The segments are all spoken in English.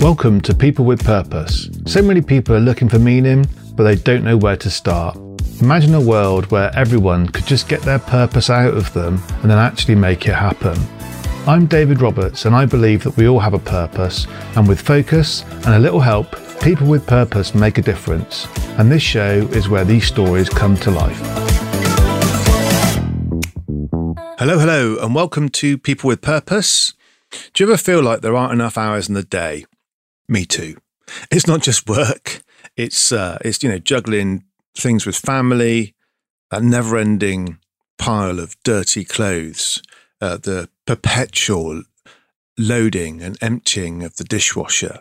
Welcome to People with Purpose. So many people are looking for meaning, but they don't know where to start. Imagine a world where everyone could just get their purpose out of them and then actually make it happen. I'm David Roberts, and I believe that we all have a purpose, and with focus and a little help, people with purpose make a difference. And this show is where these stories come to life. Hello, hello, and welcome to People with Purpose. Do you ever feel like there aren't enough hours in the day? Me too. It's not just work. It's uh, it's you know juggling things with family, that never-ending pile of dirty clothes, uh, the perpetual loading and emptying of the dishwasher,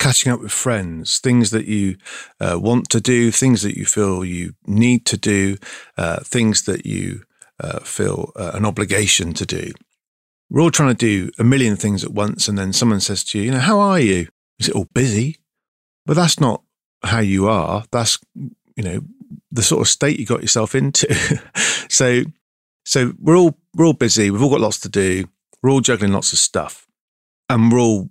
catching up with friends, things that you uh, want to do, things that you feel you need to do, uh, things that you uh, feel uh, an obligation to do we're all trying to do a million things at once. And then someone says to you, you know, how are you? Is it all busy? But that's not how you are. That's, you know, the sort of state you got yourself into. so, so we're all, we're all busy. We've all got lots to do. We're all juggling lots of stuff and we're all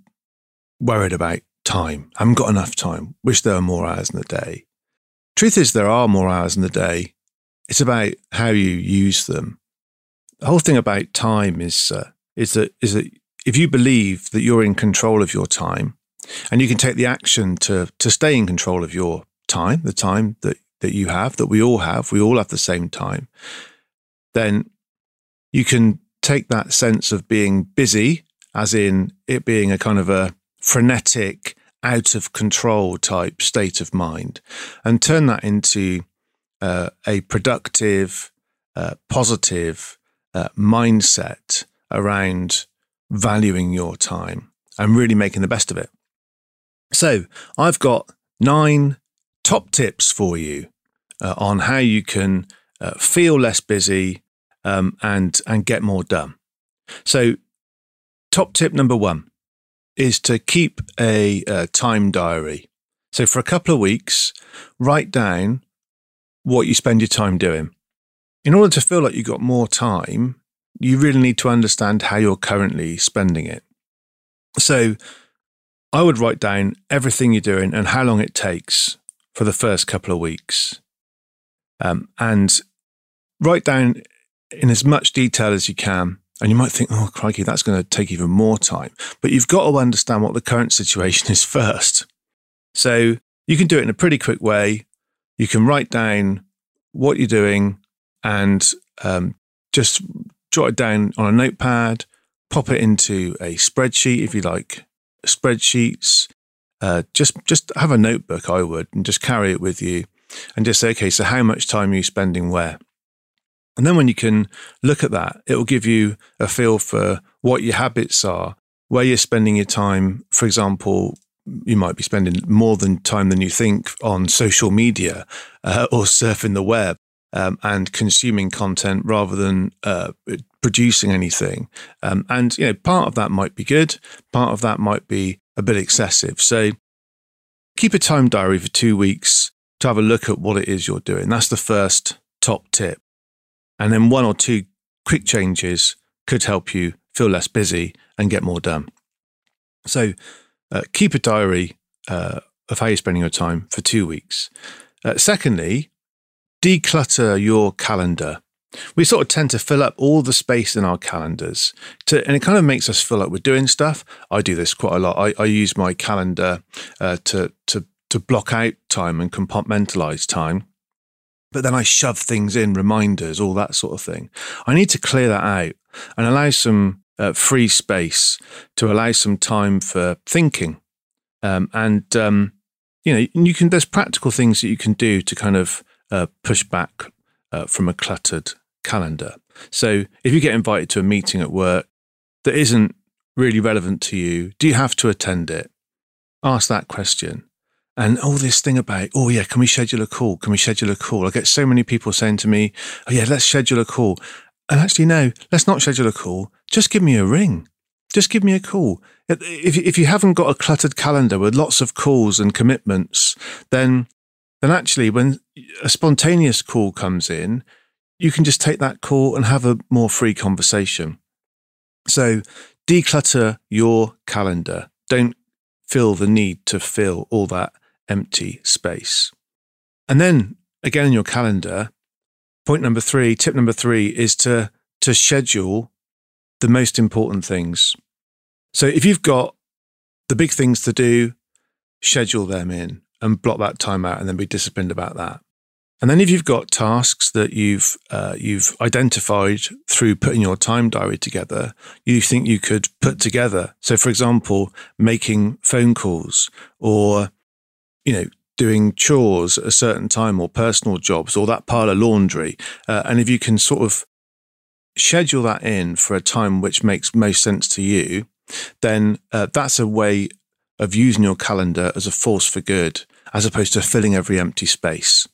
worried about time. I haven't got enough time. Wish there were more hours in the day. Truth is, there are more hours in the day. It's about how you use them. The whole thing about time is uh, is that is that if you believe that you're in control of your time and you can take the action to to stay in control of your time, the time that that you have, that we all have, we all have the same time, then you can take that sense of being busy, as in it being a kind of a frenetic, out of control type state of mind, and turn that into uh, a productive, uh, positive uh, mindset around valuing your time and really making the best of it. So, I've got nine top tips for you uh, on how you can uh, feel less busy um, and and get more done. So, top tip number one is to keep a, a time diary. So, for a couple of weeks, write down what you spend your time doing. In order to feel like you've got more time, you really need to understand how you're currently spending it. So I would write down everything you're doing and how long it takes for the first couple of weeks. Um, and write down in as much detail as you can. And you might think, oh, crikey, that's going to take even more time. But you've got to understand what the current situation is first. So you can do it in a pretty quick way. You can write down what you're doing and um, just jot it down on a notepad, pop it into a spreadsheet if you like spreadsheets. Uh, just just have a notebook, I would, and just carry it with you, and just say, okay, so how much time are you spending where? And then when you can look at that, it will give you a feel for what your habits are, where you're spending your time. For example, you might be spending more than time than you think on social media uh, or surfing the web um, and consuming content rather than uh, producing anything. Um, and you know, part of that might be good, part of that might be a bit excessive. So keep a time diary for two weeks to have a look at what it is you're doing. That's the first top tip. And then one or two quick changes could help you feel less busy and get more done. So uh, keep a diary uh, of how you're spending your time for two weeks. Uh, secondly, declutter your calendar. We sort of tend to fill up all the space in our calendars, to, and it kind of makes us feel like we're doing stuff. I do this quite a lot. I, I use my calendar uh, to to to block out time and compartmentalize time, but then I shove things in, reminders, all that sort of thing. I need to clear that out and allow some uh, free space to allow some time for thinking, um, and um, you know, you can. There's practical things that you can do to kind of uh, push back uh, from a cluttered calendar. So if you get invited to a meeting at work that isn't really relevant to you, do you have to attend it? Ask that question. And all this thing about, oh, yeah, can we schedule a call? Can we schedule a call? I get so many people saying to me, oh, yeah, let's schedule a call. And actually, no, let's not schedule a call. Just give me a ring. Just give me a call. If, if you haven't got a cluttered calendar with lots of calls and commitments, then then actually when a spontaneous call comes in, you can just take that call and have a more free conversation. So declutter your calendar. Don't feel the need to fill all that empty space. And then again in your calendar, point number three, tip number three is to, to schedule the most important things. So if you've got the big things to do, schedule them in and block that time out and then be disciplined about that. And then if you've got tasks that you've uh, you've identified through putting your time diary together, you think you could put together. So, for example, making phone calls or you know doing chores at a certain time or personal jobs or that pile of laundry, uh, and if you can sort of schedule that in for a time which makes most sense to you, then uh, that's a way of using your calendar as a force for good, as opposed to filling every empty space.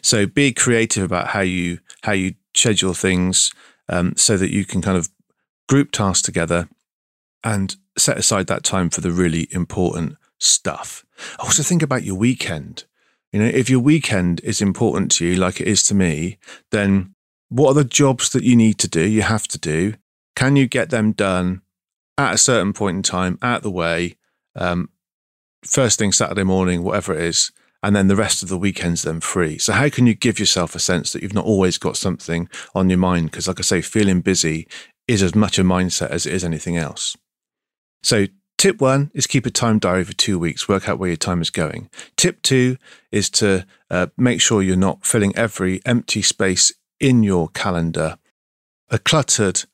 So be creative about how you how you schedule things um, so that you can kind of group tasks together and set aside that time for the really important stuff. Also think about your weekend. You know, if your weekend is important to you, like it is to me, then what are the jobs that you need to do, you have to do? Can you get them done at a certain point in time, out the way, um, first thing Saturday morning, whatever it is? and then the rest of the weekend's then free. So how can you give yourself a sense that you've not always got something on your mind? Because like I say, feeling busy is as much a mindset as it is anything else. So tip one is keep a time diary for two weeks, work out where your time is going. Tip two is to uh, make sure you're not filling every empty space in your calendar. A cluttered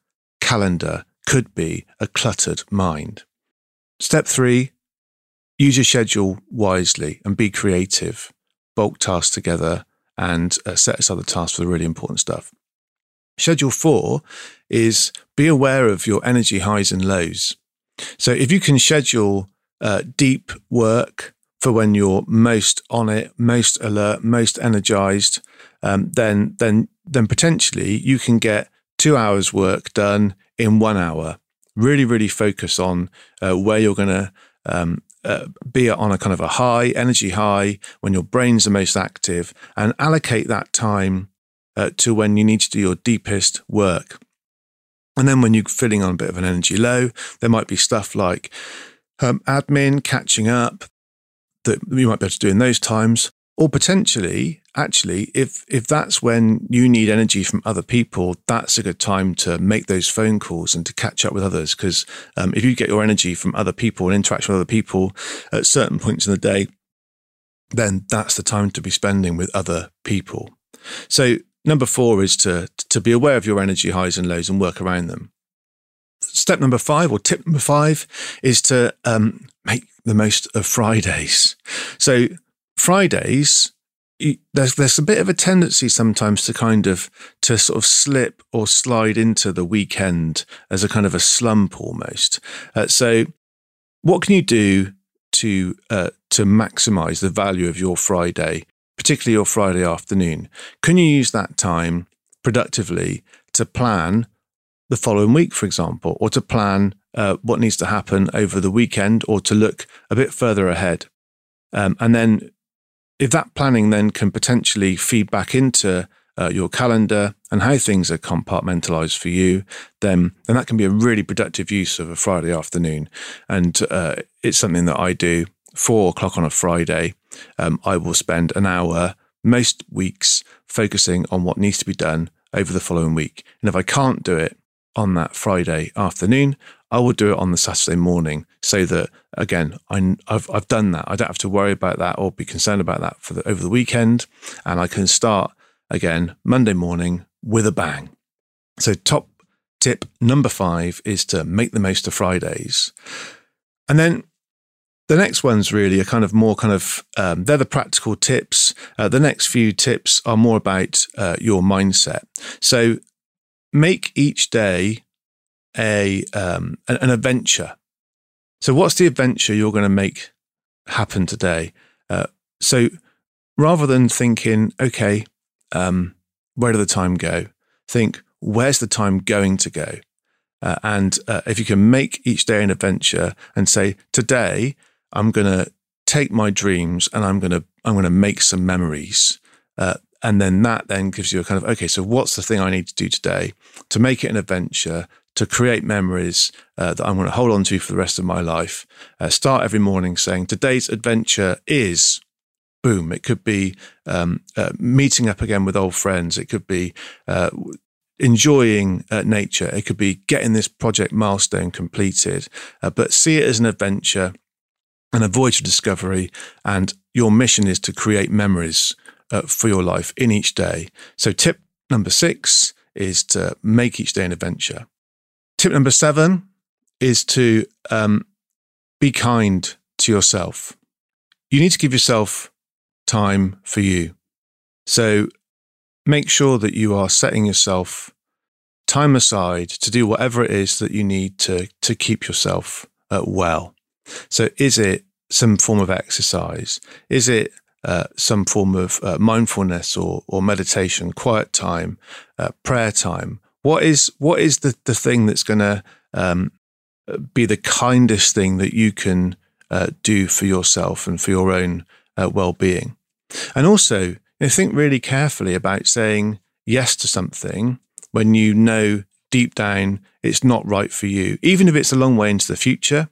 calendar could be a cluttered mind. Step three, use your schedule wisely and be creative. Bulk tasks together and uh, set aside the tasks for the really important stuff. Schedule four is be aware of your energy highs and lows. So if you can schedule uh, deep work for when you're most on it, most alert, most energized, um, then then then potentially you can get two hours work done in one hour. Really, really focus on uh, where you're going to um, uh, be on a kind of a high energy high when your brain's the most active and allocate that time uh, to when you need to do your deepest work. And then when you're feeling on a bit of an energy low, there might be stuff like um, admin, catching up that you might be able to do in those times, or potentially actually if if that's when you need energy from other people that's a good time to make those phone calls and to catch up with others. Because um, if you get your energy from other people and interaction with other people at certain points in the day then that's the time to be spending with other people. So number four is to to be aware of your energy highs and lows and work around them. Step number five or tip number five is to um, make the most of fridays. So Fridays, there's there's a bit of a tendency sometimes to kind of to sort of slip or slide into the weekend as a kind of a slump almost. Uh, so, what can you do to uh, to maximize the value of your Friday, particularly your Friday afternoon? Can you use that time productively to plan the following week, for example, or to plan uh, what needs to happen over the weekend, or to look a bit further ahead? Um, and then if that planning then can potentially feed back into uh, your calendar and how things are compartmentalized for you, then then that can be a really productive use of a Friday afternoon. And uh, it's something that I do. Four o'clock on a Friday, um, I will spend an hour most weeks focusing on what needs to be done over the following week. And if I can't do it on that Friday afternoon, I will do it on the Saturday morning so that again I, have I've done that. I don't have to worry about that or be concerned about that for the, over the weekend, and I can start again Monday morning with a bang. So top tip number five is to make the most of Fridays, and then the next ones really are kind of more kind of um, they're the practical tips. Uh, the next few tips are more about uh, your mindset. So make each day a um, an adventure. So, what's the adventure you're going to make happen today? Uh, so, rather than thinking, okay, um, where did the time go? Think, where's the time going to go? Uh, and uh, if you can make each day an adventure and say, today I'm going to take my dreams and I'm going to I'm going to make some memories. Uh, and then that then gives you a kind of okay so what's the thing i need to do today to make it an adventure to create memories uh, that I'm going to hold on to for the rest of my life. Uh, start every morning saying, Today's adventure is boom. It could be um, uh, meeting up again with old friends. It could be uh, enjoying uh, nature. It could be getting this project milestone completed. Uh, but see it as an adventure and a voyage of discovery. And your mission is to create memories uh, for your life in each day. So, tip number six is to make each day an adventure. Tip number seven is to um, be kind to yourself. You need to give yourself time for you. So, make sure that you are setting yourself time aside to do whatever it is that you need to, to keep yourself uh, well. So, is it some form of exercise? Is it uh, some form of uh, mindfulness or, or meditation, quiet time, uh, prayer time? What is what is the, the thing that's going to um, be the kindest thing that you can uh, do for yourself and for your own uh, well being? And also, you know, think really carefully about saying yes to something when you know deep down it's not right for you, even if it's a long way into the future.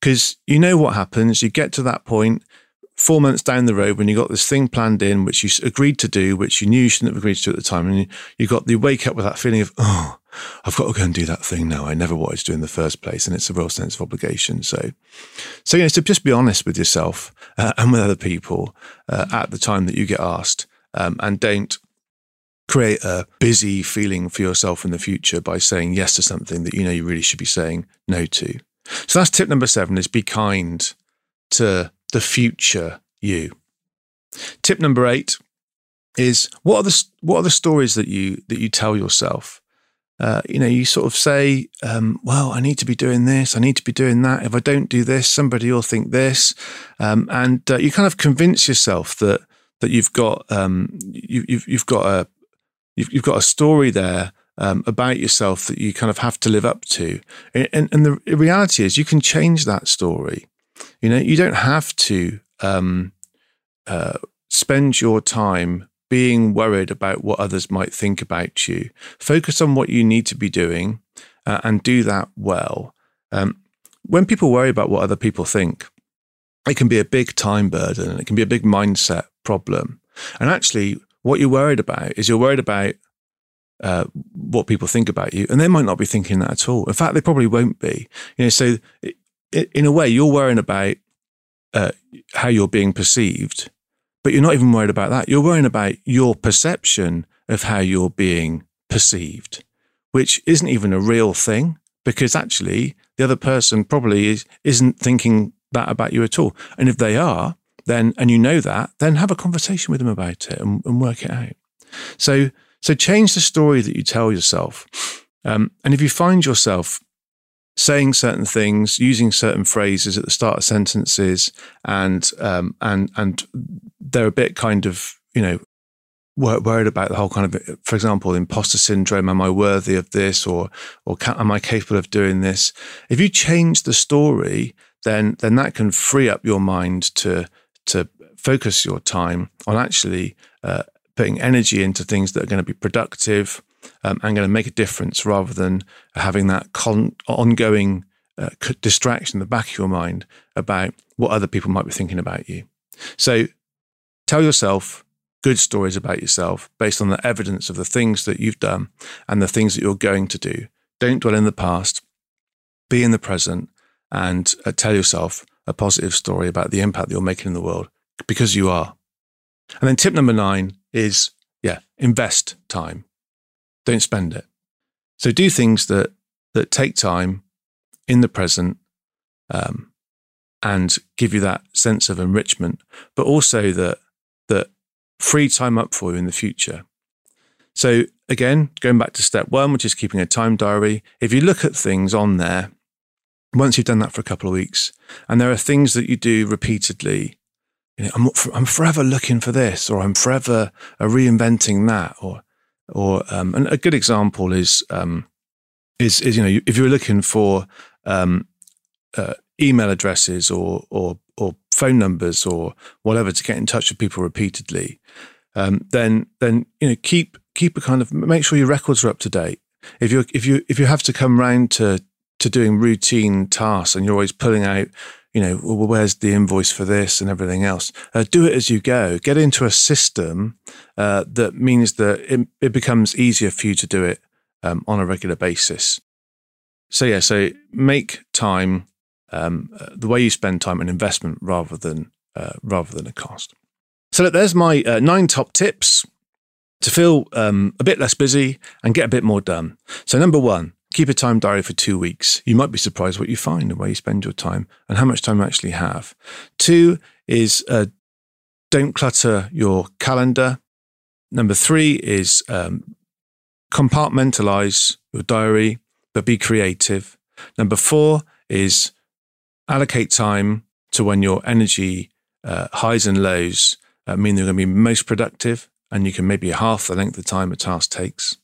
Because you know what happens. You get to that point four months down the road when you got this thing planned in, which you agreed to do, which you knew you shouldn't have agreed to at the time. And you, you got the wake up with that feeling of, oh, I've got to go and do that thing now I never wanted to do in the first place. And it's a real sense of obligation. So, so, you know, so just be honest with yourself uh, and with other people uh, at the time that you get asked um, and don't create a busy feeling for yourself in the future by saying yes to something that you know you really should be saying no to. So that's tip number seven is be kind to the future you. Tip number eight is what are the what are the stories that you that you tell yourself? Uh, you know, you sort of say, um, "Well, I need to be doing this. I need to be doing that. If I don't do this, somebody will think this," um, and uh, you kind of convince yourself that that you've got um, you, you've you've got a you've, you've got a story there um, about yourself that you kind of have to live up to. And, and, the reality is, you can change that story. You know, you don't have to um, uh, spend your time being worried about what others might think about you. Focus on what you need to be doing uh, and do that well. Um, when people worry about what other people think, it can be a big time burden and it can be a big mindset problem. And actually, what you're worried about is you're worried about uh, what people think about you, and they might not be thinking that at all. In fact, they probably won't be. You know, so in a way, you're worrying about uh, how you're being perceived, but you're not even worried about that. You're worrying about your perception of how you're being perceived, which isn't even a real thing because actually the other person probably is, isn't thinking that about you at all. And if they are, then and you know that, then have a conversation with them about it and, and work it out. So so change the story that you tell yourself. Um, and if you find yourself saying certain things, using certain phrases at the start of sentences, and um, and and they're a bit kind of you know worried about the whole kind of, for example, imposter syndrome. Am I worthy of this, or or can, am I capable of doing this? If you change the story, then then that can free up your mind to to focus your time on actually uh, putting energy into things that are going to be productive um, and going to make a difference rather than having that con- ongoing uh, distraction in the back of your mind about what other people might be thinking about you. So tell yourself good stories about yourself based on the evidence of the things that you've done and the things that you're going to do. Don't dwell in the past, be in the present, and uh, tell yourself a positive story about the impact that you're making in the world because you are. And then tip number nine is, yeah, invest time. Don't spend it. So do things that, that take time in the present um, and give you that sense of enrichment, but also that, that free time up for you in the future. So again, going back to step one, which is keeping a time diary, if you look at things on there, once you've done that for a couple of weeks, and there are things that you do repeatedly you know, I'm, I'm forever looking for this, or I'm forever uh, reinventing that, or, or, um, and a good example is, um, is, is, you know, if you're looking for, um, uh, email addresses or, or, or phone numbers or whatever to get in touch with people repeatedly, um, then, then, you know, keep, keep a kind of, make sure your records are up to date. If you if you if you have to come round to to doing routine tasks and you're always pulling out, you know, well, where's the invoice for this and everything else? Uh, do it as you go. Get into a system uh, that means that it, it, becomes easier for you to do it um, on a regular basis. So yeah, so make time um, uh, the way you spend time an investment rather than uh, rather than a cost. So there's my uh, nine top tips to feel um, a bit less busy and get a bit more done. So number one, keep a time diary for two weeks. You might be surprised what you find and where you spend your time and how much time you actually have. Two is uh, don't clutter your calendar. Number three is um, compartmentalize your diary, but be creative. Number four is allocate time to when your energy uh, highs and lows uh, mean they're going to be most productive and you can maybe half the length of time a task takes.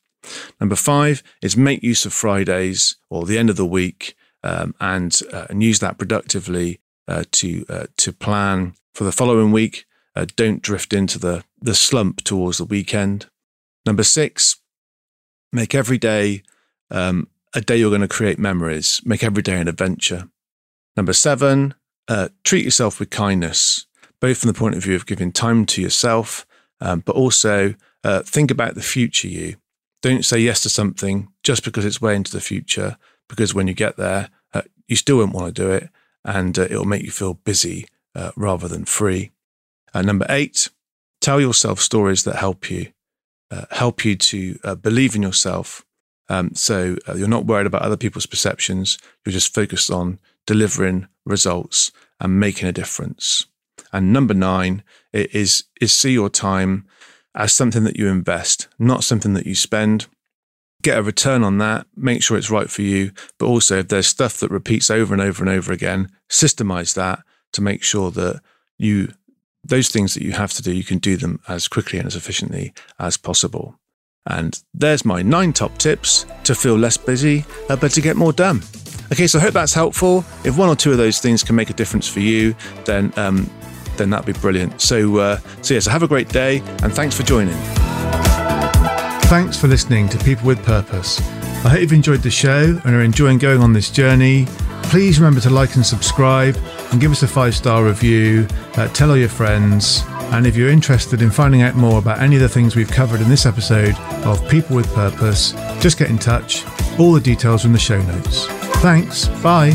Number five is make use of Fridays or the end of the week um, and, uh, and use that productively uh, to, uh, to plan for the following week. Uh, don't drift into the, the slump towards the weekend. Number six, make every day um, a day you're going to create memories. Make every day an adventure. Number seven, uh, treat yourself with kindness, both from the point of view of giving time to yourself, um, but also uh, think about the future you. Don't say yes to something just because it's way into the future, because when you get there, uh, you still won't want to do it and uh, it'll make you feel busy uh, rather than free. Uh, number eight, tell yourself stories that help you, help you to believe in yourself. Um, so you're not worried about other people's perceptions. You're just focused on delivering results and making a difference. And number nine is, is see your time as something that you invest, not something that you spend. Get a return on that, make sure it's right for you. But also, if there's stuff that repeats over and over and over again, systemize that to make sure that you, those things that you have to do, you can do them as quickly and as efficiently as possible. And there's my nine top tips to feel less busy, uh, but to get more done. Okay, so I hope that's helpful. If one or two of those things can make a difference for you, then um, then that'd be brilliant. So, uh, so yes, have a great day, and thanks for joining. Thanks for listening to People with Purpose. I hope you've enjoyed the show and are enjoying going on this journey. Please remember to like and subscribe, and give us a five star review. Uh, tell all your friends. And if you're interested in finding out more about any of the things we've covered in this episode of People with Purpose, just get in touch. All the details are in the show notes. Thanks. Bye.